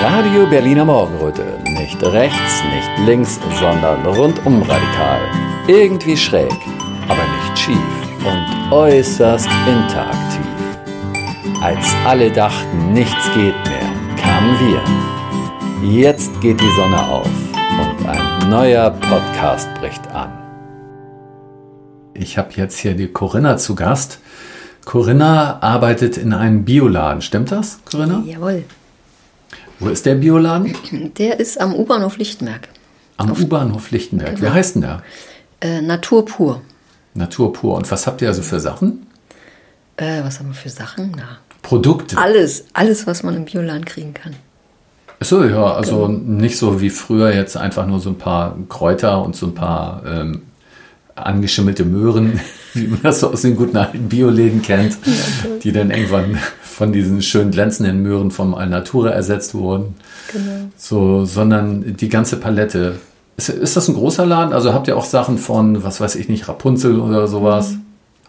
Radio Berliner Morgenröte. Nicht rechts, nicht links, sondern rundum radikal. Irgendwie schräg, aber nicht schief und äußerst interaktiv. Als alle dachten, nichts geht mehr, kamen wir. Jetzt geht die Sonne auf und ein neuer Podcast bricht an. Ich habe jetzt hier die Corinna zu Gast. Corinna arbeitet in einem Bioladen. Stimmt das, Corinna? Jawohl. Wo ist der Bioladen? Der ist am U-Bahnhof Lichtenberg. Am U-Bahnhof Lichtenberg. Genau. Wie heißt denn der? Äh, Natur pur. Natur pur. Und was habt ihr also für Sachen? Äh, was haben wir für Sachen? Na, Produkte. alles, alles, was man im Bioladen kriegen kann. Achso, ja, also nicht so wie früher jetzt einfach nur so ein paar Kräuter und so ein paar ähm, angeschimmelte Möhren, wie man das so aus den guten alten Bioläden kennt, die dann irgendwann von diesen schön glänzenden Möhren vom Alnatura ersetzt wurden. Genau. So, sondern die ganze Palette. Ist, ist das ein großer Laden? Also habt ihr auch Sachen von, was weiß ich nicht, Rapunzel oder sowas?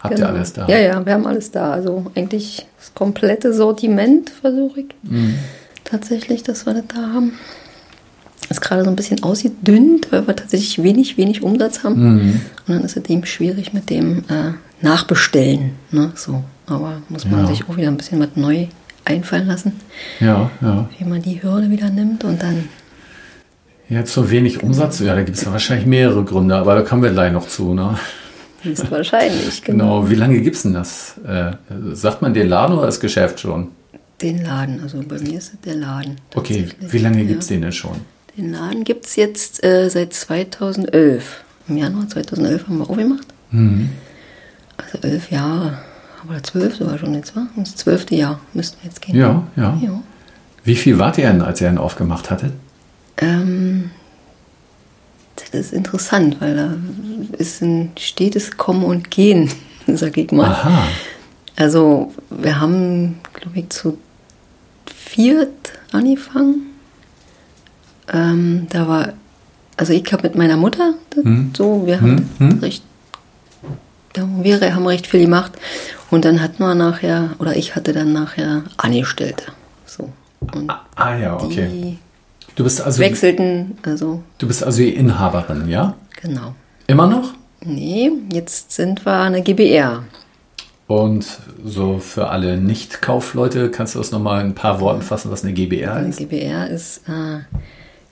Habt ihr Genau. alles da? Ja, ja, wir haben alles da. Also eigentlich das komplette Sortiment versuche ich Mhm. tatsächlich, dass wir das da haben. Ist gerade so ein bisschen ausgedünnt, weil wir tatsächlich wenig, wenig Umsatz haben. Mhm. Und dann ist es eben schwierig mit dem äh, Nachbestellen. Ne? So. Aber muss man Ja. sich auch wieder ein bisschen was neu einfallen lassen, Ja, ja. wie man die Hürde wieder nimmt und dann Jetzt so wenig Umsatz, ja, da gibt es ja wahrscheinlich mehrere Gründe, aber da kommen wir gleich noch zu, ne? ist wahrscheinlich genau. Genau, wie lange gibt es denn das? Äh, sagt man den Laden oder das Geschäft schon? den Laden. Also bei mir ist es der Laden. Okay, wie lange Ja. gibt es den denn schon? Den Laden gibt es jetzt äh, seit 2011. Im Januar 2011 haben wir aufgemacht. Mhm. Also elf Jahre. Aber zwölf sogar schon jetzt, war? Das zwölfte Jahr müssten wir jetzt gehen. Ja, ja. ja. Wie viel wart ihr denn, als ihr ihn aufgemacht hattet? Ähm, das ist interessant, weil da ist ein stetes Kommen und Gehen, sag ich mal. Aha, Also wir haben, glaube ich, zu viert angefangen. Ähm, da war, also ich habe mit meiner Mutter Hm. so, wir haben Hm, hm. recht, da wir haben recht viel gemacht. Und dann hatten wir nachher, oder ich hatte dann nachher Angestellte. So. Und ah ja, okay. die Du bist also, wechselten, also du bist also die Inhaberin, ja? genau. Immer noch? Nee, jetzt sind wir eine GBR. Und so für alle Nicht-Kaufleute, kannst du das nochmal in ein paar Worten fassen, was eine GBR Eine ist? GBR ist äh,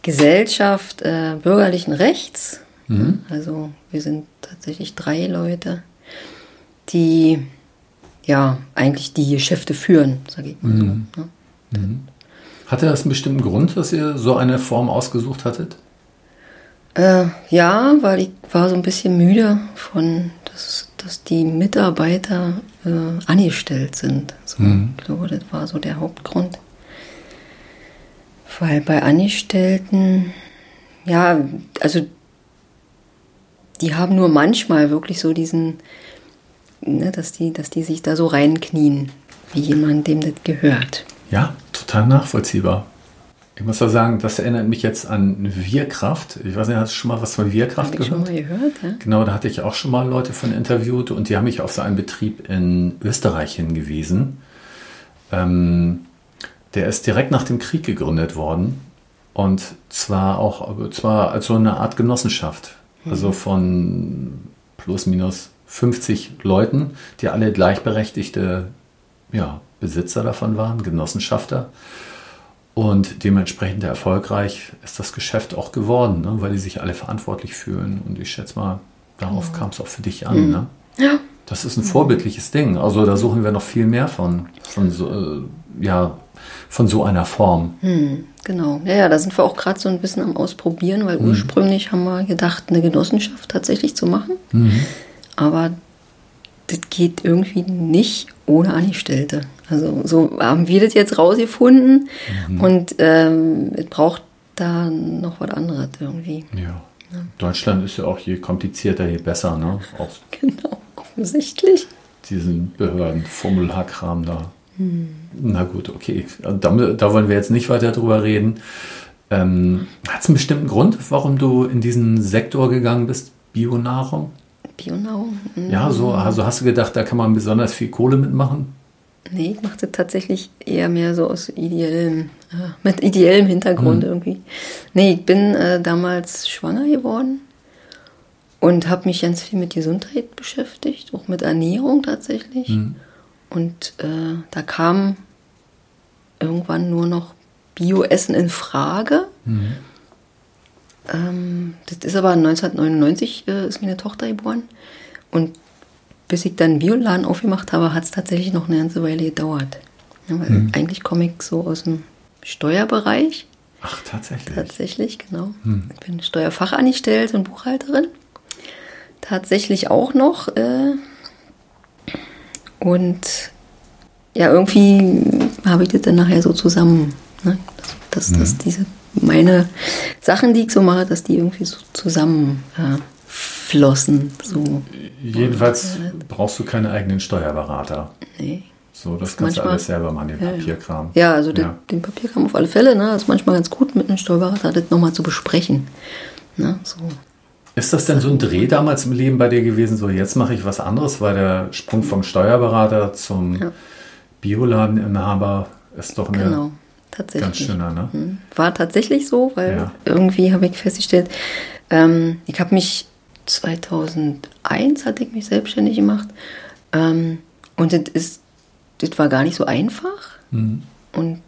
Gesellschaft äh, bürgerlichen Rechts. Mhm. Also wir sind tatsächlich drei Leute, die ja eigentlich die Geschäfte führen, sage ich mal Mhm. so. Ne? Hatte das einen bestimmten Grund, dass ihr so eine Form ausgesucht hattet? Äh, ja, weil ich war so ein bisschen müde von, dass, dass die Mitarbeiter äh, angestellt sind. So, Mhm. Ich glaube, das war so der Hauptgrund. Weil bei Angestellten, ja, also die haben nur manchmal wirklich so diesen, ne, dass, die, dass die sich da so reinknien, wie jemand, dem das gehört. Ja, total nachvollziehbar. Ich muss da sagen, das erinnert mich jetzt an Wirkraft. Ich weiß nicht, hast du schon mal was von Wirkraft ich schon gehört? mal gehört, ja? Genau, da hatte ich auch schon mal Leute von interviewt und die haben mich auf so einen Betrieb in Österreich hingewiesen. Ähm, der ist direkt nach dem Krieg gegründet worden und zwar auch zwar als so eine Art Genossenschaft, also von plus minus 50 Leuten, die alle gleichberechtigte ja, Besitzer davon waren, Genossenschafter. Und dementsprechend erfolgreich ist das Geschäft auch geworden, ne? weil die sich alle verantwortlich fühlen. Und ich schätze mal, darauf kam es auch für dich an. Ne? Ja. Das ist ein vorbildliches Ding. Also da suchen wir noch viel mehr von, von so, äh, ja, von so einer Form. Hm, genau. Ja, ja, da sind wir auch gerade so ein bisschen am Ausprobieren, weil ursprünglich haben wir gedacht, eine Genossenschaft tatsächlich zu machen. Aber das geht irgendwie nicht ohne Angestellte. Also so haben wir das jetzt rausgefunden und ähm, es braucht da noch was anderes irgendwie. Ja. Deutschland ist ja auch je komplizierter, je besser, ne? Auch Genau, offensichtlich. diesen Behörden-Formularkram da. Na gut, okay. Da, da wollen wir jetzt nicht weiter drüber reden. Ähm, Hat es einen bestimmten Grund, warum du in diesen Sektor gegangen bist, Bionahrung? Bionahrung. Ja, so, also hast du gedacht, da kann man besonders viel Kohle mitmachen? Nee, ich machte tatsächlich eher mehr so aus ideellem, äh, mit ideellem Hintergrund Mhm. irgendwie. Nee, ich bin äh, damals schwanger geworden und habe mich ganz viel mit Gesundheit beschäftigt, auch mit Ernährung tatsächlich. Mhm. Und äh, da kam irgendwann nur noch Bioessen in Frage. Mhm. Ähm, das ist aber 1999 äh, ist meine Tochter geboren. Und bis ich dann Bioladen aufgemacht habe, hat es tatsächlich noch eine ganze Weile gedauert. Ja, weil Mhm. eigentlich komme ich so aus dem Steuerbereich. Ach, tatsächlich. Tatsächlich, genau. Hm. Ich bin Steuerfachangestellte und Buchhalterin. Tatsächlich auch noch. Äh, und ja, irgendwie habe ich das dann nachher so zusammen. Ne? Dass, dass, dass diese meine Sachen, die ich so mache, dass die irgendwie so zusammen äh. So, Jedenfalls brauchst du keine eigenen Steuerberater. nee. So, das kannst du Manchmal- alles selber machen, den Ja. Papierkram. Ja, also Den, Ja. den Papierkram auf alle Fälle. Ne? Das ist manchmal ganz gut, mit einem Steuerberater das nochmal zu besprechen. Ne? So. Ist das denn so ein Dreh damals im Leben bei dir gewesen? So, jetzt mache ich was anderes, weil der Sprung vom Steuerberater zum Ja. Bioladeninhaber ist doch eine Genau, tatsächlich. ganz schöner, ne? Mhm. War tatsächlich so, weil Ja. irgendwie habe ich festgestellt, ähm, ich habe mich 2001 hatte ich mich selbstständig gemacht ähm, und das ist, das war gar nicht so einfach. Mhm. Und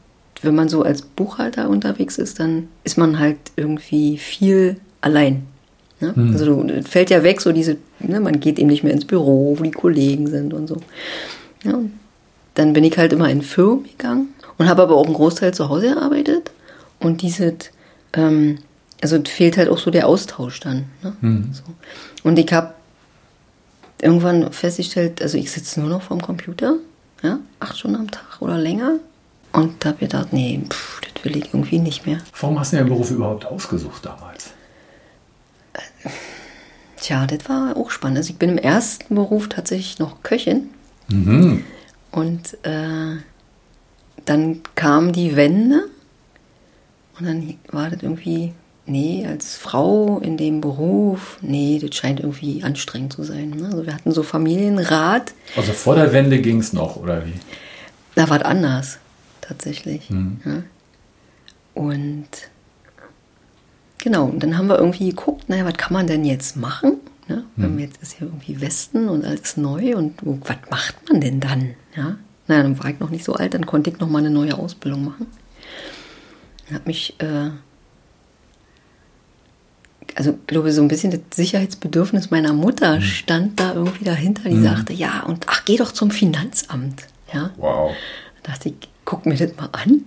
wenn man so als Buchhalter unterwegs ist, dann ist man halt irgendwie viel allein. Ne? Mhm. Also fällt ja weg, so diese, ne, man geht eben nicht mehr ins Büro, wo die Kollegen sind und so. Ja, dann bin ich halt immer in Firmen gegangen und habe aber auch einen Großteil zu Hause gearbeitet. Und diese, ähm, also es fehlt halt auch so der Austausch dann. Ne? Mhm. So. Und ich habe irgendwann festgestellt, also ich sitze nur noch vorm Computer, ja, acht Stunden am Tag oder länger. Und habe gedacht, nee, pff, das will ich irgendwie nicht mehr. Warum hast du den Beruf überhaupt ausgesucht damals? Tja, das war auch spannend. Also ich bin im ersten Beruf tatsächlich noch Köchin. Mhm. Und äh, dann kam die Wende und dann war das irgendwie, nee, als Frau in dem Beruf, nee, das scheint irgendwie anstrengend zu sein. Ne? Also wir hatten so Familienrat, Also vor der Wende ging es noch, oder wie? da war es anders, tatsächlich. Mhm. Ja? Und genau, und dann haben wir irgendwie geguckt, naja, was kann man denn jetzt machen? Ne? Wir jetzt ist ja irgendwie Westen und alles neu und wo- was macht man denn dann? Ja? Naja, dann war ich noch nicht so alt, dann konnte ich noch mal eine neue Ausbildung machen. Habe mich, äh, also ich glaube, so ein bisschen das Sicherheitsbedürfnis meiner Mutter stand da irgendwie dahinter. Die sagte, ja, und ach, geh doch zum Finanzamt. Ja, Wow. da dachte ich, guck mir das mal an.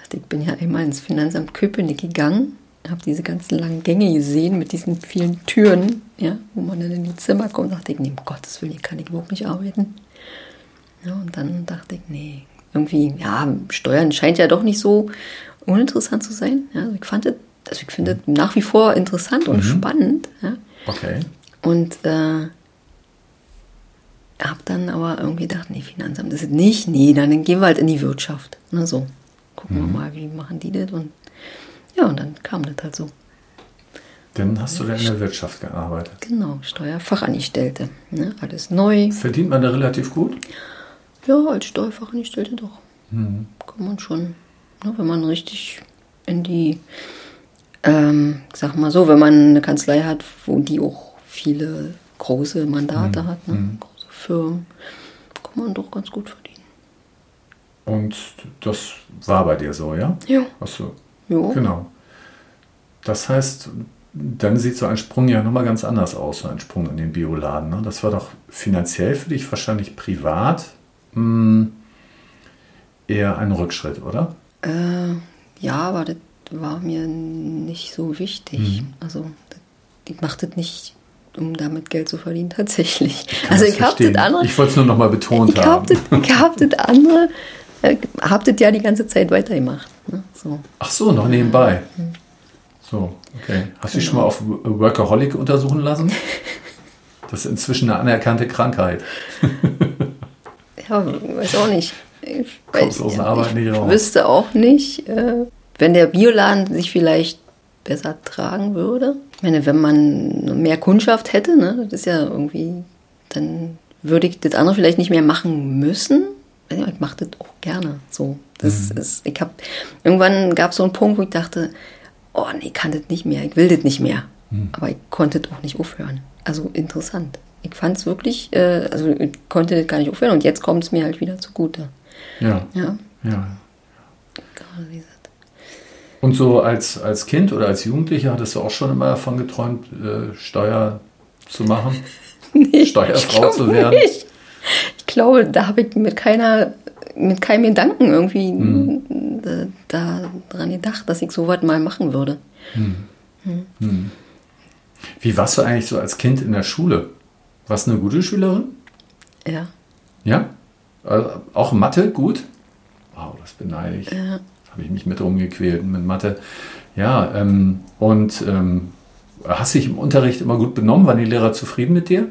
dachte, ich bin ja einmal ins Finanzamt Köpenick gegangen, habe diese ganzen langen Gänge gesehen mit diesen vielen Türen, ja, wo man dann in die Zimmer kommt. dachte ich, nee, um Gottes Willen, hier kann ich überhaupt nicht arbeiten. Ja, und dann dachte ich, nee, irgendwie, ja, Steuern scheint ja doch nicht so uninteressant zu sein. Ja, also ich fand das, also ich finde das nach wie vor interessant und spannend. Ja. Okay. Und äh, habe dann aber irgendwie gedacht, nee, Finanzamt ist es nicht. Nee, dann gehen wir halt in die Wirtschaft. Ne, so. Gucken wir mal, wie machen die das. Und ja, und dann kam das halt so. Dann hast du da in der Wirtschaft gearbeitet. Genau, Steuerfachangestellte. Ne, alles neu. Verdient man da relativ gut? Ja, als Steuerfachangestellte doch. Kann man schon. Ne, wenn man richtig in die, ähm, sag mal so, wenn man eine Kanzlei hat, wo die auch viele große Mandate hat, ne, große Firmen, kann man doch ganz gut verdienen. Und das war bei dir so, ja? Ja. Du. Jo. Genau. Das heißt, dann sieht so ein Sprung ja nochmal ganz anders aus, so ein Sprung in den Bioladen. Ne? Das war doch finanziell für dich wahrscheinlich privat mh, eher ein Rückschritt, oder? Äh, ja, aber das war mir nicht so wichtig. Also, das, ich mache das nicht, um damit Geld zu verdienen, tatsächlich. Kann Also, ich habe das andere. Ich wollte es nur nochmal betont Ich haben. habe das, ich hab das andere, äh, hab das ja die ganze Zeit weitergemacht. Ne? So. Ach so, noch nebenbei. So, okay. Hast du dich schon mal auf Workaholic untersuchen lassen? Das ist inzwischen eine anerkannte Krankheit. Ja, weiß auch nicht. Ich, aus der Arbeit nicht raus. wüsste auch nicht, äh, wenn der Bioladen sich vielleicht besser tragen würde. Ich meine, wenn man mehr Kundschaft hätte, ne, das ist ja irgendwie, dann würde ich das andere vielleicht nicht mehr machen müssen. ich mache das auch gerne. So, das ist, ich habe irgendwann gab es so einen Punkt, wo ich dachte, oh nee, ich kann das nicht mehr, ich will das nicht mehr. Aber ich konnte das auch nicht aufhören. Also interessant. Ich fand es wirklich, äh, also ich konnte das gar nicht aufhören und jetzt kommt es mir halt wieder zugute. Ja. Ja, ja. Und so als, als Kind oder als Jugendlicher hattest du auch schon immer davon geträumt, äh, Steuer zu machen? Nee, Steuerfrau zu werden? nicht. Ich glaube, da habe ich mit keiner, mit keinem Gedanken irgendwie Hm. da, da dran gedacht, dass ich sowas mal machen würde. Wie warst du eigentlich so als Kind in der Schule? Warst du eine gute Schülerin? Ja. Ja? Also auch Mathe gut? Wow, das beneide ich. Ja. Habe ich mich mit rumgequält mit Mathe. Ja, ähm, und ähm, hast dich im Unterricht immer gut benommen? Waren die Lehrer zufrieden mit dir?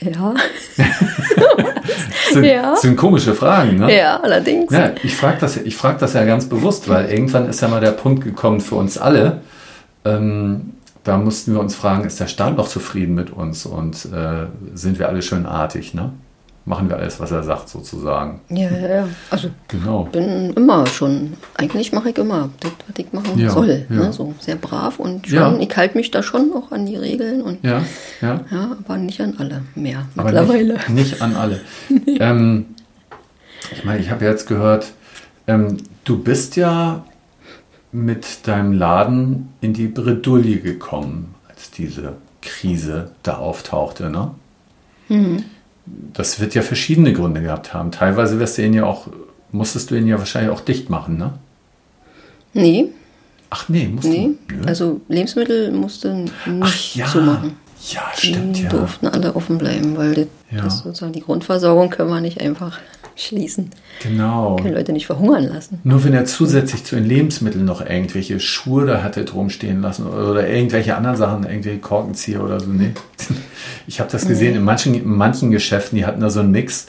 Ja. Das sind, Ja. sind komische Fragen, ne? ja, allerdings. Ja, ich frage das, ich frag das ja ganz bewusst, weil irgendwann ist ja mal der Punkt gekommen für uns alle. Ähm, da mussten wir uns fragen, ist der Staat noch zufrieden mit uns und äh, sind wir alle schön artig, ne? Machen wir alles, was er sagt, sozusagen. Ja, ja, ja. Also Genau. bin immer schon, eigentlich mache ich immer das, was ich machen Ja, soll. ja. Ne? So sehr brav und schon, ich halte mich da schon auch an die Regeln und ja, Ja, ja. aber nicht an alle mehr Aber mittlerweile. Nicht, nicht an alle. ähm, ich meine, ich habe jetzt gehört, ähm, du bist ja mit deinem Laden in die Bredouille gekommen, als diese Krise da auftauchte, ne? Das wird ja verschiedene Gründe gehabt haben. Teilweise wirst du ihn ja auch, musstest du ihn ja wahrscheinlich auch dicht machen, ne? Nee, Ach nee, musst nee. du. Nö. Also Lebensmittel musste nicht Ach ja. zumachen. Ja, stimmt, Die ja. durften alle offen bleiben, weil das, Ja. das sozusagen die Grundversorgung können wir nicht einfach schließen. Genau. Können Leute nicht verhungern lassen. Nur wenn er zusätzlich zu den Lebensmitteln noch irgendwelche Schuhe da hatte drum stehen lassen oder irgendwelche anderen Sachen, irgendwelche Korkenzieher oder so. Nee. Ich habe das gesehen in manchen, in manchen Geschäften, die hatten da so einen Mix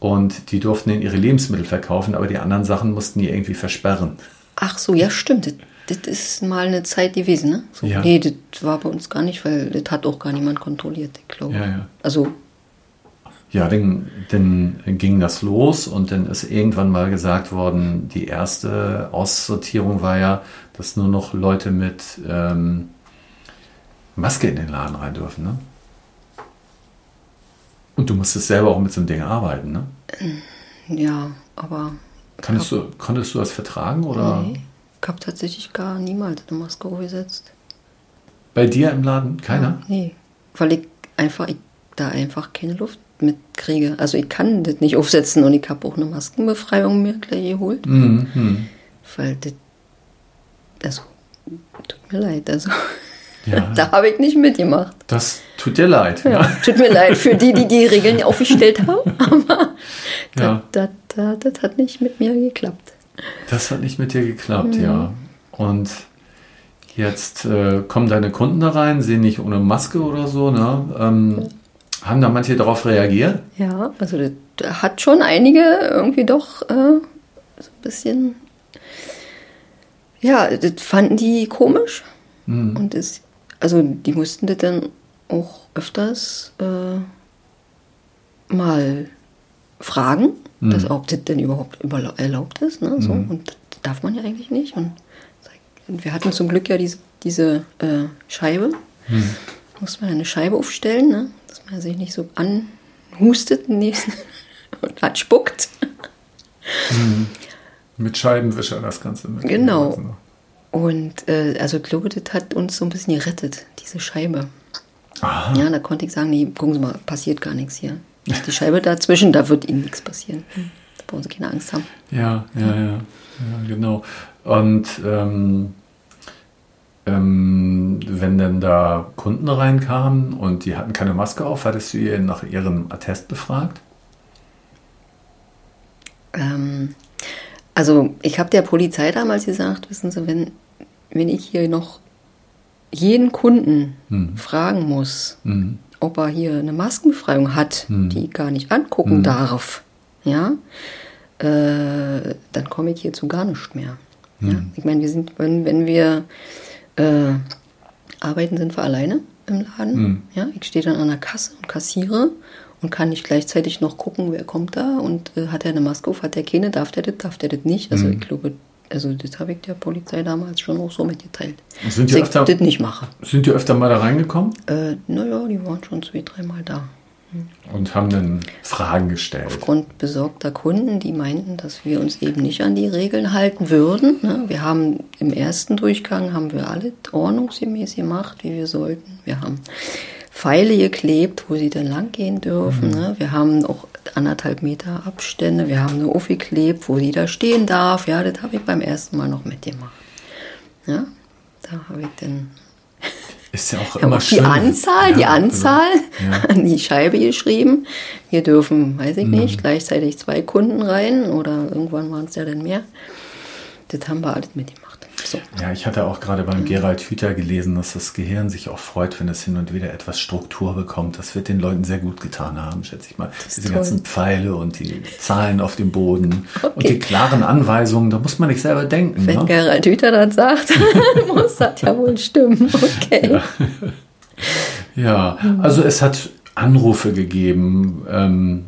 und die durften in ihre Lebensmittel verkaufen, aber die anderen Sachen mussten die irgendwie versperren. Ach so, ja, stimmt. Das, das ist mal eine Zeit gewesen, ne? So, Ja. Nee, das war bei uns gar nicht, weil das hat auch gar niemand kontrolliert, ich glaube. Ja, ja. Also, Ja, dann, dann ging das los und dann ist irgendwann mal gesagt worden, die erste Aussortierung war ja, dass nur noch Leute mit ähm, Maske in den Laden rein dürfen. Ne? Und du musstest selber auch mit so einem Ding arbeiten. Ne? ja, aber Konntest, du, konntest du das vertragen oder nee, ich habe tatsächlich gar niemals eine Maske aufgesetzt. bei dir im Laden keiner? Nee, weil ich einfach, ich da einfach keine Luft mitkriege. Also ich kann das nicht aufsetzen und ich habe auch eine Maskenbefreiung mir gleich geholt, Mhm. mhm. weil das, also, tut mir leid, also Ja, da habe ich nicht mitgemacht. das tut dir leid. Ja, tut mir leid für die, die die Regeln aufgestellt haben, aber Ja. das, das, das, das hat nicht mit mir geklappt. Das hat nicht mit dir geklappt, ja. Und jetzt äh, kommen deine Kunden da rein, sehen nicht ohne Maske oder so, ne? Ähm, haben da manche darauf reagiert? Ja, also das, hat schon einige irgendwie doch äh, so ein bisschen, ja, das fanden die komisch. Mhm. Und das, also die mussten das dann auch öfters äh, mal fragen, Mhm. dass, ob das denn überhaupt erlaubt ist. Ne? So. Mhm. Und das darf man ja eigentlich nicht. Und wir hatten zum Glück ja diese, diese äh, Scheibe. Mhm. Muss man eine Scheibe aufstellen, ne? dass man sich nicht so anhustet nächsten und hat spuckt. Mit Scheibenwischer das Ganze mit. Genau. Und äh, also das hat uns so ein bisschen gerettet, diese Scheibe. Aha. Ja, da konnte ich sagen, nee, gucken Sie mal, passiert gar nichts hier. Die Scheibe dazwischen, da wird Ihnen nichts passieren. Da brauchen Sie keine Angst haben. Ja, ja, ja, ja, genau. Und ähm, ähm, wenn dann da Kunden reinkamen und die hatten keine Maske auf, hattest du ihr nach ihrem Attest befragt? Ähm, also ich habe der Polizei damals gesagt, wissen Sie, wenn, wenn ich hier noch jeden Kunden Hm. fragen muss, Mhm. ob er hier eine Maskenbefreiung hat, Hm. die ich gar nicht angucken Hm. darf, ja, äh, dann komme ich hier zu gar nichts mehr. Ja? Hm. Ich meine, wir sind, wenn, wenn wir äh, arbeiten, sind wir alleine im Laden. Hm. Ja? Ich stehe dann an der Kasse und kassiere und kann nicht gleichzeitig noch gucken, wer kommt da und äh, hat er eine Maske auf, hat er keine, darf der das, darf der das nicht. Also ich glaube, also das habe ich der Polizei damals schon auch so mitgeteilt. Sind die dass öfter- ich das nicht mache. Sind die öfter mal da reingekommen Äh, naja, die waren schon zwei, dreimal da. Und haben dann Fragen gestellt? Aufgrund besorgter Kunden, die meinten, dass wir uns eben nicht an die Regeln halten würden. Ne? Wir haben im ersten Durchgang haben wir alles ordnungsgemäß gemacht, wie wir sollten. Wir haben Pfeile geklebt, wo sie dann lang gehen dürfen. Ne? Wir haben auch anderthalb Meter Abstände. Wir haben eine aufgeklebt, wo sie da stehen darf. Ja, das habe ich beim ersten Mal noch mitgemacht. Ja, da habe ich dann Ist ja auch immer auch die schön. Anzahl, die Ja, also, Anzahl ja. an die Scheibe geschrieben. Wir dürfen, weiß Mhm. ich nicht, gleichzeitig zwei Kunden rein oder irgendwann waren es ja dann mehr. Das haben wir alles mitgemacht. So. Ja, ich hatte auch gerade beim Gerald Hüther gelesen, dass das Gehirn sich auch freut, wenn es hin und wieder etwas Struktur bekommt. Das wird den Leuten sehr gut getan haben, schätze ich mal. Diese toll. ganzen Pfeile und die Zahlen auf dem Boden und Okay. die klaren Anweisungen, da muss man nicht selber denken. Wenn Ne? Gerald Hüther das sagt, muss das ja wohl stimmen. Okay. Ja, also es hat Anrufe gegeben ähm,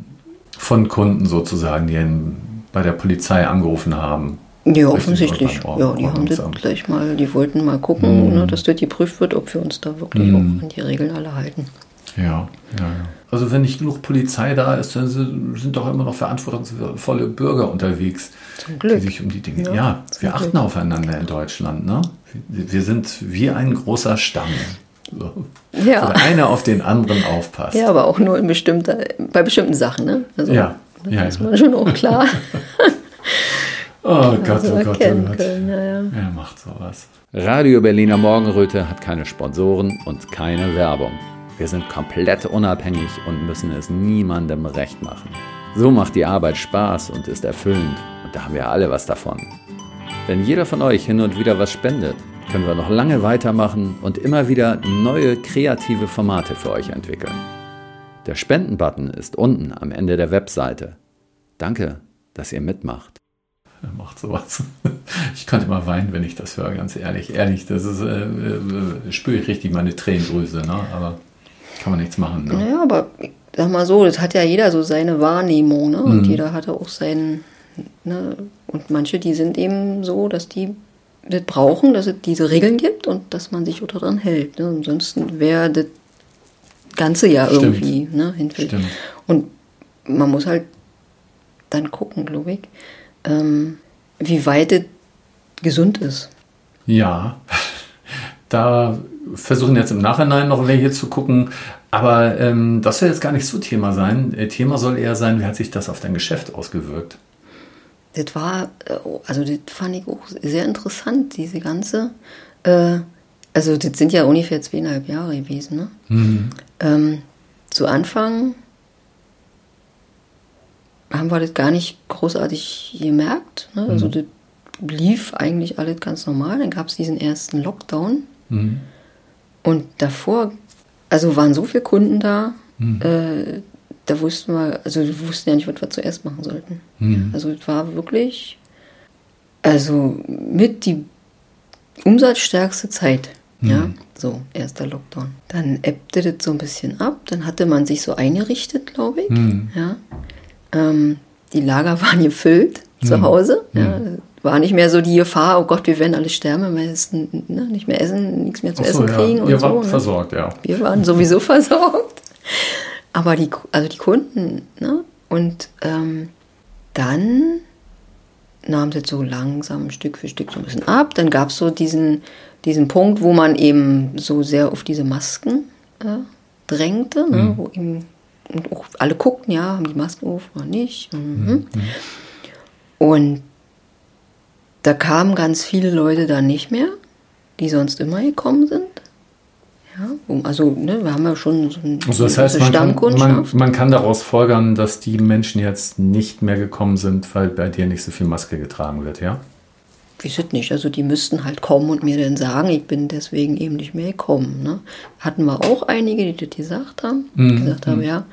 von Kunden sozusagen, die bei der Polizei angerufen haben. Ja, offensichtlich. Ja, die haben das gleich mal, die wollten mal gucken, ne, dass das geprüft wird, ob wir uns da wirklich auch an die Regeln alle halten. Ja, ja, ja. Also wenn nicht genug Polizei da ist, dann sind doch immer noch verantwortungsvolle Bürger unterwegs, die sich um die Dinge. Ja, Ja, wir achten Glück. aufeinander in Deutschland. Ne? Wir sind wie ein großer Stamm. So. Ja. Wo der eine auf den anderen aufpasst. Ja, aber auch nur in bestimmter, bei bestimmten Sachen, ne? Also, Ja, Das ja, ist man schon auch klar. Oh Gott, also oh Gott, oh Gott. können. Ja, ja. Wer macht sowas? Radio Berliner Morgenröte hat keine Sponsoren und keine Werbung. Wir sind komplett unabhängig und müssen es niemandem recht machen. So macht die Arbeit Spaß und ist erfüllend und da haben wir alle was davon. Wenn jeder von euch hin und wieder was spendet, können wir noch lange weitermachen und immer wieder neue kreative Formate für euch entwickeln. Der Spenden-Button ist unten am Ende der Webseite. Danke, dass ihr mitmacht. Wer macht sowas? Ich könnte mal weinen, wenn ich das höre, ganz ehrlich. Ehrlich, das ist, äh, äh, spüre ich richtig meine Tränendrüse, ne? aber kann man nichts machen. Ne? Naja, aber sag mal so, das hat ja jeder so seine Wahrnehmung, ne? Und jeder hatte auch seinen, ne? Und manche, die sind eben so, dass die das brauchen, dass es diese Regeln gibt und dass man sich auch daran hält. Ne? Ansonsten wäre das ganze ja Stimmt. irgendwie ne, hinfällig. Stimmt. Und man muss halt dann gucken, glaube ich, ähm, wie weit es gesund ist. Ja, da versuchen jetzt im Nachhinein noch welche zu gucken, aber ähm, das soll jetzt gar nicht so Thema sein. Äh, Thema soll eher sein, wie hat sich das auf dein Geschäft ausgewirkt? Das war, äh, also das fand ich auch sehr interessant, diese ganze, äh, also das sind ja ungefähr zweieinhalb Jahre gewesen, ne? Ähm, zu Anfang haben wir das gar nicht großartig gemerkt. Ne? Also das lief eigentlich alles ganz normal. Dann gab es diesen ersten Lockdown. Und davor, also waren so viele Kunden da, äh, da wussten wir, also wir wussten ja nicht, was wir zuerst machen sollten. Also es war wirklich, also mit die umsatzstärkste Zeit. Ja, so, erster Lockdown. Dann ebbte das so ein bisschen ab. Dann hatte man sich so eingerichtet, glaube ich. Ja. Ähm, die Lager waren gefüllt zu Hause. Ja. War nicht mehr so die Gefahr, oh Gott, wir werden alle sterben, wenn wir jetzt ne, nicht mehr essen, nichts mehr zu so, essen ja. kriegen und Ihr so. wart ne? versorgt, ja. Wir waren sowieso versorgt. Aber die, also die Kunden, ne? Und ähm, dann nahm das so langsam Stück für Stück so ein bisschen ab. Dann gab es so diesen, diesen Punkt, wo man eben so sehr auf diese Masken äh, drängte, ne? wo eben und auch alle guckten, ja, haben die Masken auf oder nicht. Mhm. Und da kamen ganz viele Leute dann nicht mehr, die sonst immer gekommen sind. Ja, also ne, wir haben ja schon so ein, Also das heißt, man kann, man, Stammkundschaft. man kann daraus folgern, dass die Menschen jetzt nicht mehr gekommen sind, weil bei dir nicht so viel Maske getragen wird, ja? Weiß nicht, also die müssten halt kommen und mir dann sagen, ich bin deswegen eben nicht mehr gekommen. Ne? Hatten wir auch einige, die das gesagt haben, die gesagt haben, ja.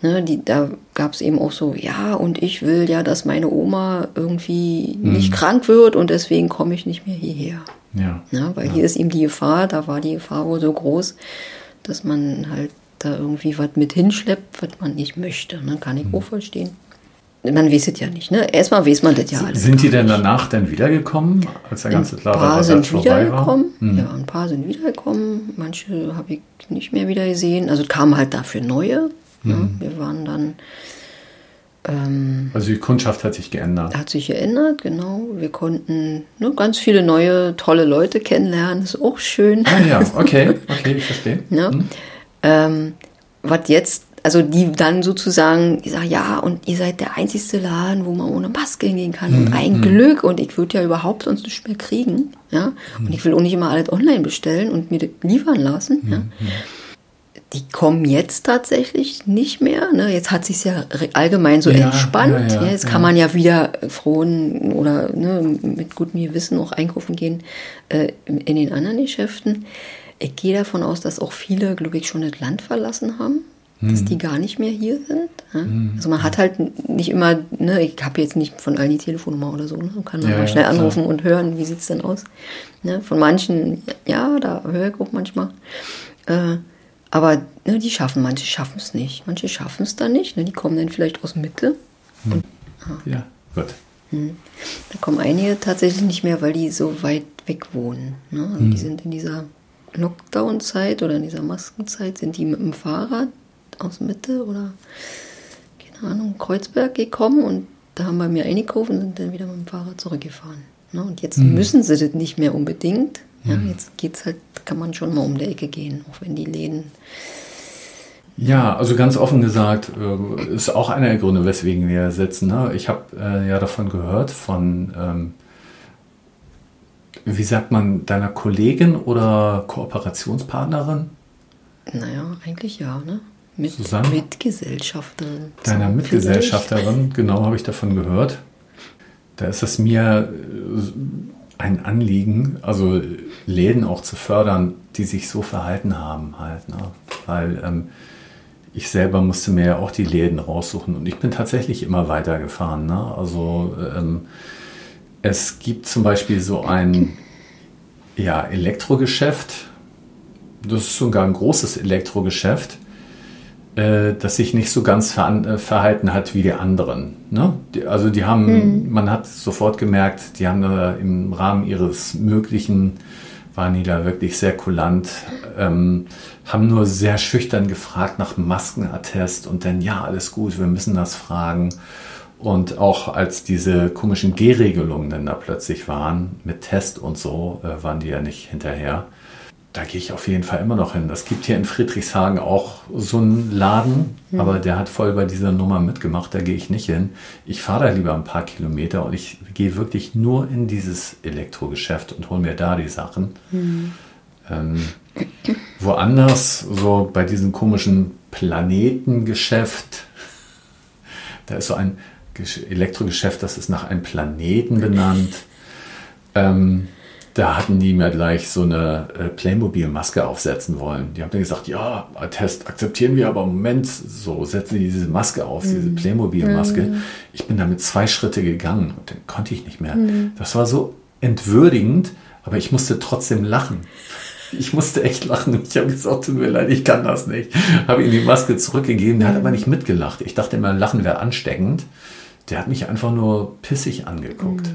Ne, die, da gab es eben auch so, ja, und ich will ja, dass meine Oma irgendwie nicht krank wird und deswegen komme ich nicht mehr hierher. Ja. Ne? Weil hier ist eben die Gefahr, da war die Gefahr wohl so groß, dass man halt da irgendwie was mit hinschleppt, was man nicht möchte. Ne? Kann ich auch verstehen. Man weiß es ja nicht. Ne? Erstmal weiß man das ja alles. Sind die denn danach dann wiedergekommen, als der ganze Ein paar sind wiedergekommen. Hm. Ja, ein paar sind wiedergekommen. Manche habe ich nicht mehr wieder gesehen. Also kamen halt dafür neue. Ne? Hm. Wir waren dann. Ähm, Also die Kundschaft hat sich geändert. hat sich geändert, genau. Wir konnten ne, ganz viele neue, tolle Leute kennenlernen. Ist auch schön. Ah ja, okay, okay, ich verstehe. Ne? Hm. Ähm, was jetzt, also die dann sozusagen, die sagen, ja, und ihr seid der einzigste Laden, wo man ohne Maske hingehen kann. Mhm, Und ein Glück. Und ich würde ja überhaupt sonst nicht mehr kriegen. Ja? Mhm. Und ich will auch nicht immer alles online bestellen und mir liefern lassen. Ja? Mhm, Die kommen jetzt tatsächlich nicht mehr. Ne? Jetzt hat sich ja allgemein so Ja, entspannt. ja, ja, jetzt kann man ja wieder frohen oder ne, mit gutem Gewissen auch einkaufen gehen äh, in den anderen Geschäften. Ich gehe davon aus, dass auch viele, glaube ich, schon das Land verlassen haben. Dass die gar nicht mehr hier sind. Ja? Also man hat halt nicht immer, ne, ich habe jetzt nicht von allen die Telefonnummer oder so, ne? man kann Ja, mal ja, schnell klar. anrufen und hören, wie sieht es denn aus. Ne? Von manchen, ja, da höre ich auch manchmal. Äh, aber ne, die schaffen, manche schaffen es nicht. Manche schaffen es dann nicht. Ne? Die kommen dann vielleicht aus Mitte. Ja, gut. Da kommen einige tatsächlich nicht mehr, weil die so weit weg wohnen. Ne? Also Die sind in dieser Lockdown-Zeit oder in dieser Maskenzeit, sind die mit dem Fahrrad aus Mitte oder, keine Ahnung, Kreuzberg gekommen und da haben wir mir eingekauft und sind dann wieder mit dem Fahrrad zurückgefahren. Ne? Und jetzt müssen sie das nicht mehr unbedingt. Ja, jetzt geht's halt, kann man schon mal um die Ecke gehen, auch wenn die Läden Ja, also ganz offen gesagt, äh, ist auch einer der Gründe, weswegen wir sitzen. Ne? Ich habe äh, ja davon gehört, von, ähm, wie sagt man, deiner Kollegin oder Kooperationspartnerin, Naja, eigentlich ja, ne? Mit, Susanne? Mitgesellschafterin. deiner Mitgesellschafterin, genau habe ich davon gehört. Da ist es mir äh, ein Anliegen, also Läden auch zu fördern, die sich so verhalten haben halt. Ne? Weil ähm, ich selber musste mir ja auch die Läden raussuchen und ich bin tatsächlich immer weitergefahren. Ne? Also ähm, es gibt zum Beispiel so ein ja, Elektrogeschäft, das ist sogar ein großes Elektrogeschäft, äh, das sich nicht so ganz ver äh, verhalten hat wie die anderen. Ne? Die, also die haben, man hat sofort gemerkt, die haben äh, im Rahmen ihres Möglichen, waren die da wirklich sehr kulant, ähm, haben nur sehr schüchtern gefragt nach Maskenattest und dann, ja, alles gut, wir müssen das fragen. Und auch als diese komischen G-Regelungen dann da plötzlich waren, mit Test und so, äh, waren die ja nicht hinterher. Da gehe ich auf jeden Fall immer noch hin. Das gibt hier in Friedrichshagen auch so einen Laden, aber der hat voll bei dieser Nummer mitgemacht. Da gehe ich nicht hin. Ich fahre da lieber ein paar Kilometer und ich gehe wirklich nur in dieses Elektrogeschäft und hole mir da die Sachen. Ähm, woanders, so bei diesem komischen Planetengeschäft, da ist so ein Gesch- Elektrogeschäft, das ist nach einem Planeten benannt. Ähm, da hatten die mir gleich so eine äh, Playmobil-Maske aufsetzen wollen. Die haben dann gesagt, ja, Test akzeptieren wir, aber im Moment, so setzen die diese Maske auf, diese Playmobil-Maske. Ich bin damit zwei Schritte gegangen und dann konnte ich nicht mehr. Das war so entwürdigend, aber ich musste trotzdem lachen. Ich musste echt lachen. Ich habe gesagt, tut mir leid, ich kann das nicht. Habe ihm die Maske zurückgegeben. Der hat aber nicht mitgelacht. Ich dachte immer, Lachen wäre ansteckend. Der hat mich einfach nur pissig angeguckt.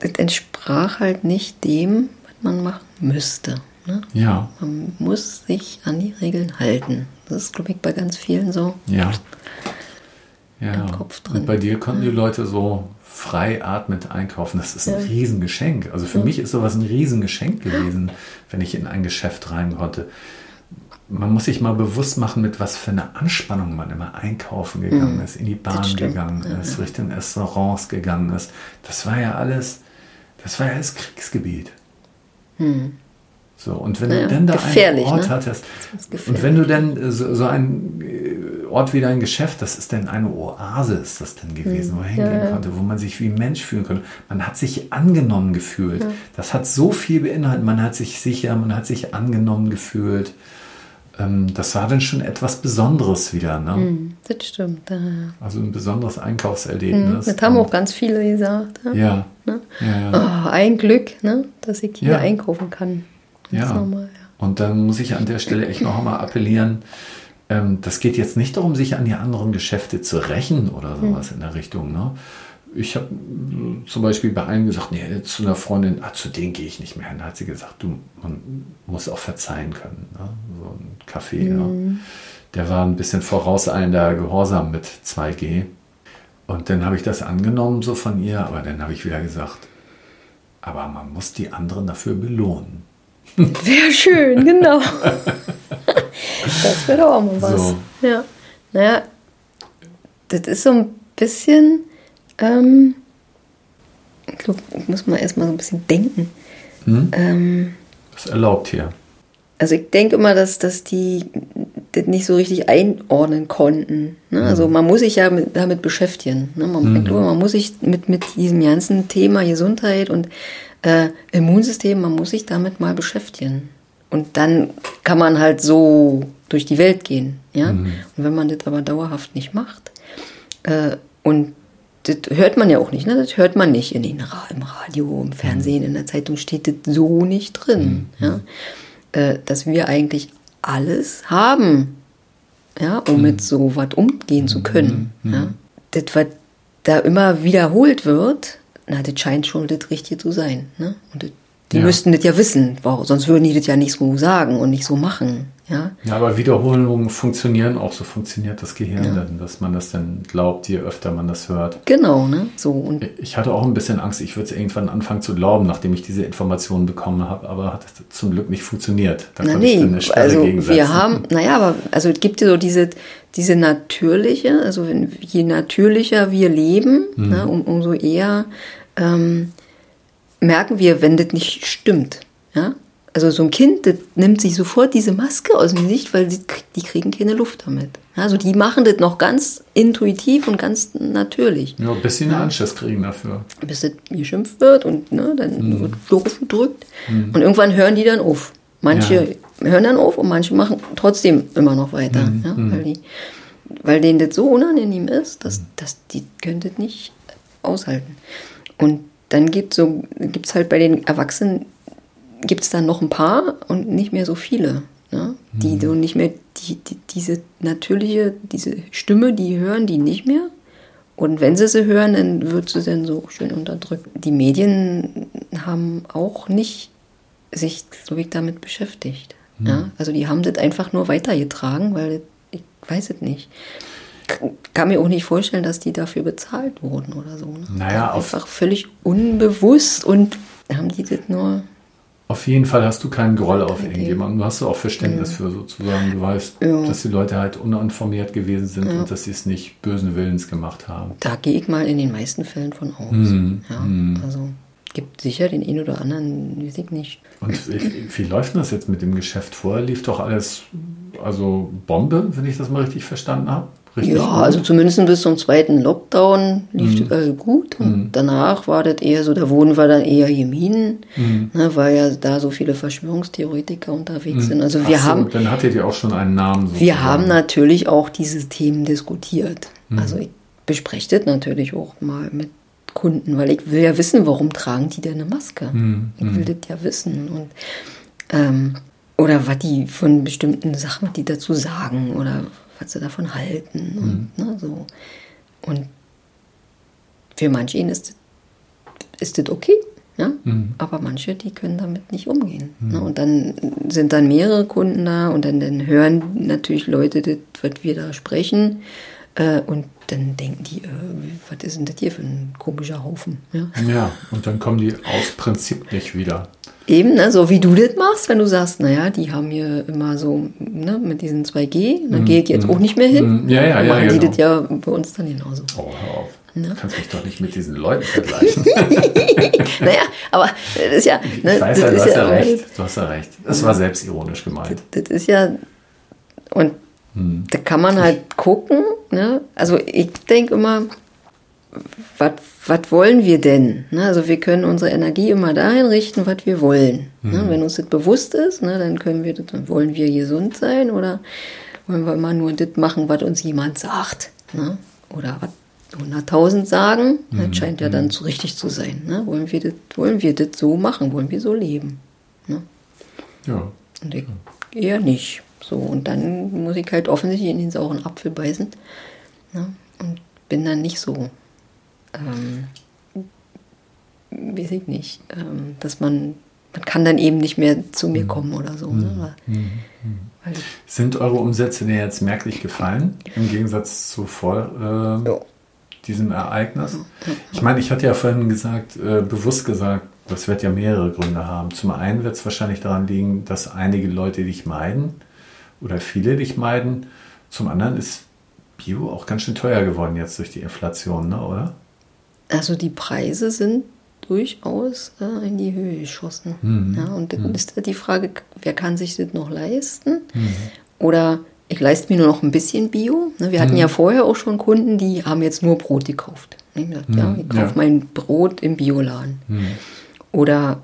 Das entsprach halt nicht dem, was man machen müsste. Ne? Ja, Man muss sich an die Regeln halten. Das ist, glaube ich, bei ganz vielen so. ja. Ja. Im Kopf drin. Und bei dir konnten die Leute so frei atmend einkaufen. Das ist ein Ja. Riesengeschenk. Also für mich ist sowas ein Riesengeschenk gewesen, wenn ich in ein Geschäft rein konnte. Man muss sich mal bewusst machen, mit was für einer Anspannung man immer einkaufen gegangen ist, in die Bahn gegangen Ja, ist, ja. Richtung Restaurants gegangen ist. Das war ja alles, das war ja alles Kriegsgebiet. So, und wenn Hm. Ja, du dann da einen Ort ne? hattest, Das und wenn du dann äh, so, so ein äh, Ort wie dein Geschäft, das ist dann eine Oase, ist das dann gewesen, wo er hingehen Hm. ja, ja. konnte, wo man sich wie Mensch fühlen konnte. Man hat sich angenommen gefühlt. Das hat so viel beinhaltet. Man hat sich sicher, man hat sich angenommen gefühlt. Ähm, das war dann schon etwas Besonderes wieder. Ne? Hm, Das stimmt. Also ein besonderes Einkaufserlebnis. Das haben auch ganz viele gesagt. Ja. Ja. Ne? Ja, ja. Oh, ein Glück, ne? dass ich hier Ja. einkaufen kann. Ganz Ja. Und dann muss ich an der Stelle echt noch einmal appellieren, ähm, das geht jetzt nicht darum, sich an die anderen Geschäfte zu rächen oder sowas in der Richtung. Ne? Ich habe zum Beispiel bei einem gesagt, nee, zu einer Freundin, ah, zu denen gehe ich nicht mehr hin. Da hat sie gesagt, du, man muss auch verzeihen können. Ne? So ein Kaffee, ja. der war ein bisschen vorauseilender Gehorsam mit 2G. Und dann habe ich das angenommen so von ihr, aber dann habe ich wieder gesagt, aber man muss die anderen dafür belohnen. Wäre schön, genau. das wäre doch auch mal was. So. Ja. Naja, das ist so ein bisschen, ähm, ich glaube, muss man erstmal so ein bisschen denken. Ähm, Das erlaubt hier. also ich denke immer, dass, dass die das nicht so richtig einordnen konnten. Ne? Also man muss sich ja mit, damit beschäftigen. Ne? Man, ich glaube, man muss sich mit, mit diesem ganzen Thema Gesundheit und äh, Immunsystem, man muss sich damit mal beschäftigen. Und dann kann man halt so durch die Welt gehen. Ja? Und wenn man das aber dauerhaft nicht macht, äh, und das hört man ja auch nicht, ne? das hört man nicht in den Ra im Radio, im Fernsehen, in der Zeitung steht das so nicht drin. Ja? Äh, dass wir eigentlich alles haben, ja, um mit so was umgehen zu können. Ja? Das, was da immer wiederholt wird, na, das scheint schon das Richtige zu sein. Ne? Und das, die Ja. müssten das ja wissen, wow, sonst würden die das ja nicht so sagen und nicht so machen. Ja? Ja, aber Wiederholungen funktionieren auch, so funktioniert das Gehirn dann, dass man das dann glaubt, je öfter man das hört. Genau, ne? So, und Ich hatte auch ein bisschen Angst, ich würde es irgendwann anfangen zu glauben, nachdem ich diese Informationen bekommen habe, aber hat es zum Glück nicht funktioniert. Da Na konnte ich nee, dann eine Sperre also gegensetzen. wir haben, naja, aber also es gibt ja so diese, diese natürliche, also wenn, je natürlicher wir leben, Mhm. ne, um, umso eher ähm, merken wir, wenn das nicht stimmt. Ja? Also so ein Kind, das nimmt sich sofort diese Maske aus dem Gesicht, weil die, die kriegen keine Luft damit. Ja, Also die machen das noch ganz intuitiv und ganz natürlich Ja, bis sie einen Anschiss kriegen dafür. bis das geschimpft wird und ne, dann wird doof gedrückt. Und irgendwann hören die dann auf. Manche hören dann auf und manche machen trotzdem immer noch weiter. Ja, weil, die, weil denen das so unangenehm ist, dass, dass die können das nicht aushalten. Und dann gibt es so, gibt's halt bei den Erwachsenen, gibt es dann noch ein paar und nicht mehr so viele. Ne? Die so nicht mehr, die, die, diese natürliche, diese Stimme, die hören die nicht mehr. Und wenn sie sie hören, dann wird sie dann so schön unterdrückt. Die Medien haben auch nicht sich, so wie damit beschäftigt. Ja? Also die haben das einfach nur weitergetragen, weil ich weiß es nicht. Kann mir auch nicht vorstellen, dass die dafür bezahlt wurden oder so. Ne? Naja, auf- einfach völlig unbewusst und haben die das nur. Auf jeden Fall hast du keinen Groll auf irgendjemanden. Du hast auch Verständnis für sozusagen. Du weißt, Ja. dass die Leute halt uninformiert gewesen sind und dass sie es nicht bösen Willens gemacht haben. Da gehe ich mal in den meisten Fällen von aus. Mhm. Ja, also gibt sicher den einen oder anderen, weiß ich nicht. Und wie, wie läuft denn das jetzt mit dem Geschäft vorher? Lief doch alles, also Bombe, wenn ich das mal richtig verstanden habe? Richtig Ja, gut? also zumindest bis zum zweiten Lockdown lief Mhm. das also gut. Und danach war das eher so, da wurden wir dann eher gemieden, Mhm. ne, weil ja da so viele Verschwörungstheoretiker unterwegs sind. Also wir Ach so, haben, Dann hattet ihr auch schon einen Namen. wir sozusagen. haben natürlich auch diese Themen diskutiert. Mhm. Also ich bespreche das natürlich auch mal mit Kunden, weil ich will ja wissen, warum tragen die denn eine Maske? Mhm. Ich will das ja wissen. Und, ähm, oder was die von bestimmten Sachen, die dazu sagen oder was sie davon halten. Und, Mhm. ne, so. und für manche ist das, ist das okay. Ja? Mhm. Aber manche, die können damit nicht umgehen. Ne? Und dann sind dann mehrere Kunden da und dann, dann hören natürlich Leute, das, was wir da sprechen. Äh, und dann denken die, äh, was ist denn das hier für ein komischer Haufen? Ja? Ja, und dann kommen die aus Prinzip nicht wieder. Eben, ne, so wie du das machst, wenn du sagst, naja, die haben hier immer so ne, mit diesen 2G, da gehe ich jetzt auch nicht mehr hin. Mhm. Ja, ja, Dann ja, machen die genau. das ja bei uns dann genauso. Oh, hör auf. Ne? Du kannst mich doch nicht mit diesen Leuten vergleichen. naja, aber das ist ja. Ne, ich weiß das ja, du ist hast ja recht. Du hast ja recht. Das war selbstironisch gemeint. Das ist ja. Und Hm. da kann man halt gucken. Ne? Also ich denke immer, was wollen wir denn? Ne? Also wir können unsere Energie immer dahin richten, was wir wollen. Hm. Ne? Wenn uns das bewusst ist, ne, dann können wir das, dann wollen wir gesund sein oder wollen wir immer nur das machen, was uns jemand sagt. Ne? Oder was 100.000 sagen, Hm, das scheint ja dann so richtig zu sein. Ne? Wollen, wir das, wollen wir das so machen? Wollen wir so leben? Ne? Ja. Und ich eher nicht. So, und dann muss ich halt offensichtlich in den sauren Apfel beißen. Ne? Und bin dann nicht so, ähm, weiß ich nicht, ähm, dass man, man kann dann eben nicht mehr zu mir kommen oder so. Ne? Weil, Sind eure Umsätze denn jetzt merklich gefallen, im Gegensatz zu vor äh, ja. diesem Ereignis? Ich meine, ich hatte ja vorhin gesagt, äh, bewusst gesagt, das wird ja mehrere Gründe haben. Zum einen wird es wahrscheinlich daran liegen, dass einige Leute dich meiden oder viele dich meiden. Zum anderen ist Bio auch ganz schön teuer geworden jetzt durch die Inflation, ne, oder? Also die Preise sind durchaus äh, in die Höhe geschossen. Mhm. Ja, und dann ist da die Frage, wer kann sich das noch leisten? Oder ich leiste mir nur noch ein bisschen Bio. Ne, wir hatten ja vorher auch schon Kunden, die haben jetzt nur Brot gekauft. Ich gesagt, ja, ich kaufe Ja. mein Brot im Bioladen. Oder,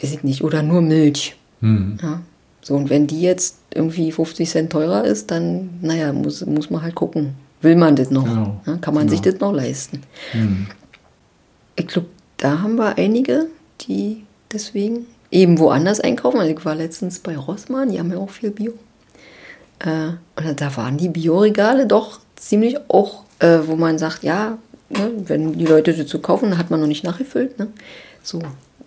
weiß ich nicht, oder nur Milch. Mhm. Ja. So, und wenn die jetzt irgendwie 50 Cent teurer ist, dann, naja, muss, muss man halt gucken. Will man das noch? Genau. Ja, kann man Genau. sich das noch leisten? Ich glaube, da haben wir einige, die deswegen eben woanders einkaufen. Also ich war letztens bei Rossmann, die haben ja auch viel Bio. Äh, und da waren die Bioregale doch ziemlich auch, äh, wo man sagt, ja, ne, wenn die Leute das so kaufen, hat man noch nicht nachgefüllt. Ne? So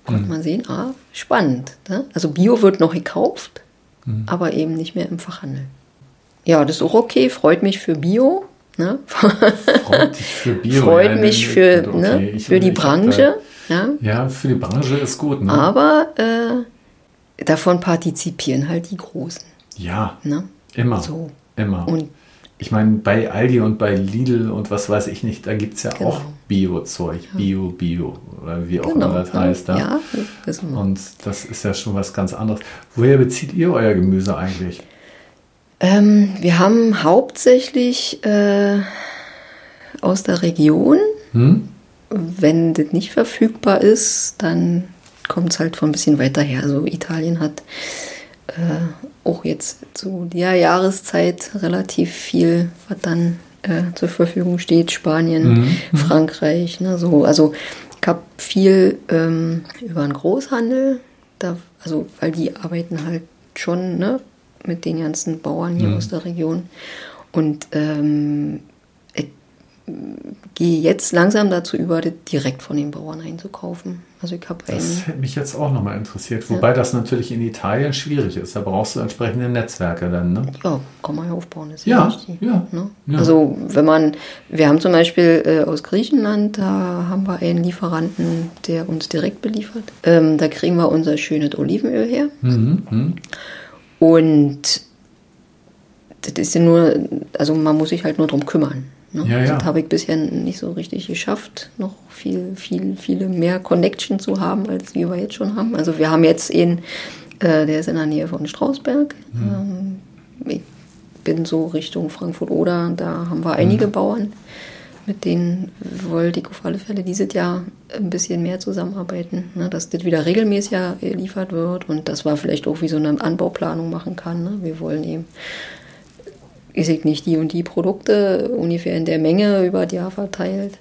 konnte man sehen, ah, spannend. Ne? Also Bio wird noch gekauft, aber eben nicht mehr im Fachhandel. Ja, das ist auch okay, freut mich für Bio. Ne? Freut dich für Bio. freut ja, mich für, okay, ne, ich- für die Branche. Ja? Ja, für die Branche ist gut, ne? Aber äh, davon partizipieren halt die Großen. ja, Ne? immer. So. Immer. Und ich meine, bei Aldi und bei Lidl und was weiß ich nicht, da gibt es ja Genau. auch Bio-Zeug. Bio, Bio, oder wie auch genau. immer das heißt. Ja. Ja, wir. Und das ist ja schon was ganz anderes. Woher bezieht ihr euer Gemüse eigentlich? Ähm, wir haben hauptsächlich äh, aus der Region. Hm? Wenn das nicht verfügbar ist, dann kommt es halt von ein bisschen weiter her. Also Italien hat äh, auch jetzt zu der Jahreszeit relativ viel, was dann äh, zur Verfügung steht. Spanien, Frankreich, ne, so. Also ich habe viel ähm, über den Großhandel, da, also weil die arbeiten halt schon ne, mit den ganzen Bauern hier aus der Region. Und ähm, ich gehe jetzt langsam dazu über, direkt von den Bauern einzukaufen. Also ich habe. Das hätte mich jetzt auch nochmal interessiert. Wobei das natürlich in Italien schwierig ist. Da brauchst du entsprechende Netzwerke dann, ne? Ja, kann man ja aufbauen. Ist Ja, richtig, ja, Ne? ja. Also wenn man, wir haben zum Beispiel äh, aus Griechenland, da haben wir einen Lieferanten, der uns direkt beliefert. Ähm, da kriegen wir unser schönes Olivenöl her. Mhm, mhm. Und das ist ja nur, also man muss sich halt nur drum kümmern. Ne? Ja, ja. Das habe ich bisher nicht so richtig geschafft, noch viel, viel, viele mehr Connection zu haben, als wie wir jetzt schon haben. Also wir haben jetzt einen, äh, der ist in der Nähe von Strausberg. Ähm, ich bin so Richtung Frankfurt-Oder, da haben wir einige Bauern, mit denen wollte ich auf alle Fälle dieses Jahr ein bisschen mehr zusammenarbeiten, ne, dass das wieder regelmäßiger geliefert wird und dass man vielleicht auch wie so eine Anbauplanung machen kann. Ne. Wir wollen eben, ich sag nicht, die und die Produkte ungefähr in der Menge über das Jahr verteilt.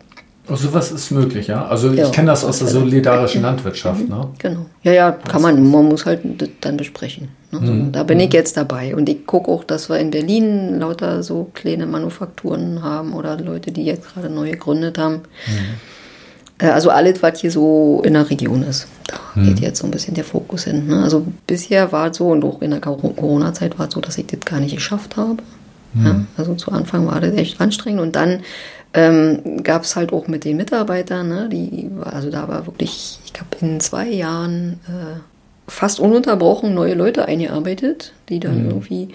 Also sowas ist möglich, ja? Also Ja, ich kenne das aus der solidarischen Landwirtschaft, ne? Genau. Ja, ja, kann man, man muss halt dann besprechen. Ne? Mhm. da bin ich jetzt dabei. Und ich gucke auch, dass wir in Berlin lauter so kleine Manufakturen haben oder Leute, die jetzt gerade neu gegründet haben. Äh, Also alles, was hier so in der Region ist. Da geht jetzt so ein bisschen der Fokus hin. Ne? Also bisher war es so und auch in der Cor- Corona-Zeit war es so, dass ich das gar nicht geschafft habe. Ja? Also zu Anfang war das echt anstrengend und dann ähm, gab es halt auch mit den Mitarbeitern, ne? die, also da war wirklich, ich habe in zwei Jahren äh, fast ununterbrochen neue Leute eingearbeitet, die dann irgendwie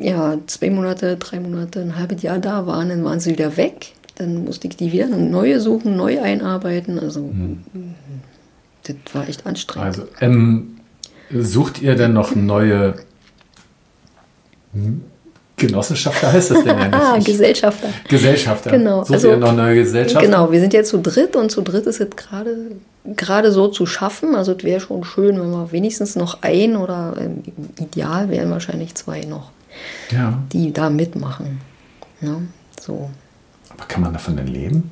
ja, zwei Monate, drei Monate, ein halbes Jahr da waren, dann waren sie wieder weg. Dann musste ich die wieder neue suchen, neu einarbeiten. Also das war echt anstrengend. Also, ähm, sucht ihr denn noch neue hm, Genossenschafter, heißt das denn ja ah, nicht? Gesellschafter. Gesellschafter. Genau, Sucht also- ihr noch neue Gesellschafter? Genau, wir sind jetzt zu dritt und zu dritt ist es gerade gerade so zu schaffen. Also es wäre schon schön, wenn wir wenigstens noch ein oder ähm, ideal wären wahrscheinlich zwei noch, Ja. die da mitmachen. Ja, so. Aber kann man davon denn leben?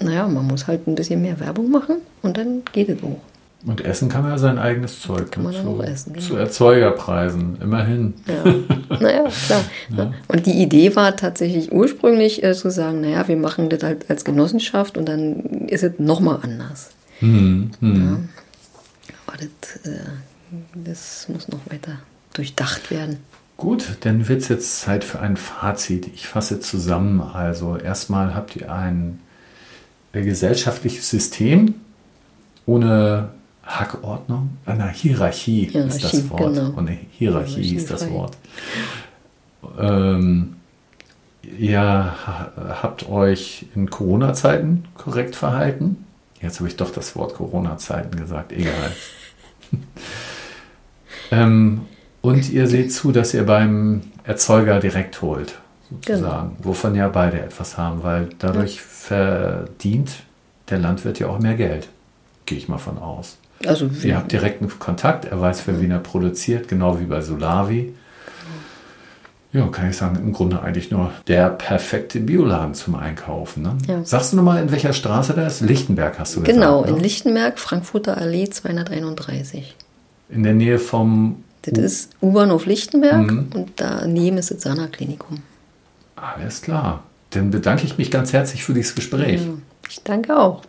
Naja, man muss halt ein bisschen mehr Werbung machen und dann geht es auch. Und essen kann man ja sein eigenes Zeug. Kann man ne? zu, auch essen, genau. Zu Erzeugerpreisen, immerhin. Ja, naja, klar. Ja. Und die Idee war tatsächlich ursprünglich äh, zu sagen, naja, wir machen das halt als Genossenschaft und dann ist es nochmal anders. Hm, hm. Ja. Aber das, äh, das muss noch weiter durchdacht werden. Gut, dann wird es jetzt Zeit für ein Fazit. Ich fasse zusammen. Also erstmal habt ihr ein äh, gesellschaftliches System ohne Hackordnung, einer Hierarchie, ist das Hierarchie, Wort. genau. Und Hierarchie ist das. Wort. Ähm, ihr ha- habt euch in Corona-Zeiten korrekt verhalten. Jetzt habe ich doch das Wort Corona-Zeiten gesagt, egal. ähm, und ihr seht zu, dass ihr beim Erzeuger direkt holt, sozusagen, wovon ja beide etwas haben, weil dadurch verdient der Landwirt ja auch mehr Geld. Gehe ich mal von aus. Also Ihr habt direkten Kontakt, er weiß, für wen er produziert, genau wie bei Solavi. Ja, kann ich sagen, im Grunde eigentlich nur der perfekte Bioladen zum Einkaufen. Ne? Ja. Sagst du nochmal, in welcher Straße das ist? Lichtenberg hast du Genau, gesagt. in ne? Lichtenberg, Frankfurter Allee 231. In der Nähe vom. Das ist U-Bahnhof Lichtenberg Mhm. und daneben ist das Sana-Klinikum. Alles klar. Dann bedanke ich mich ganz herzlich für dieses Gespräch. Ja, ich danke auch.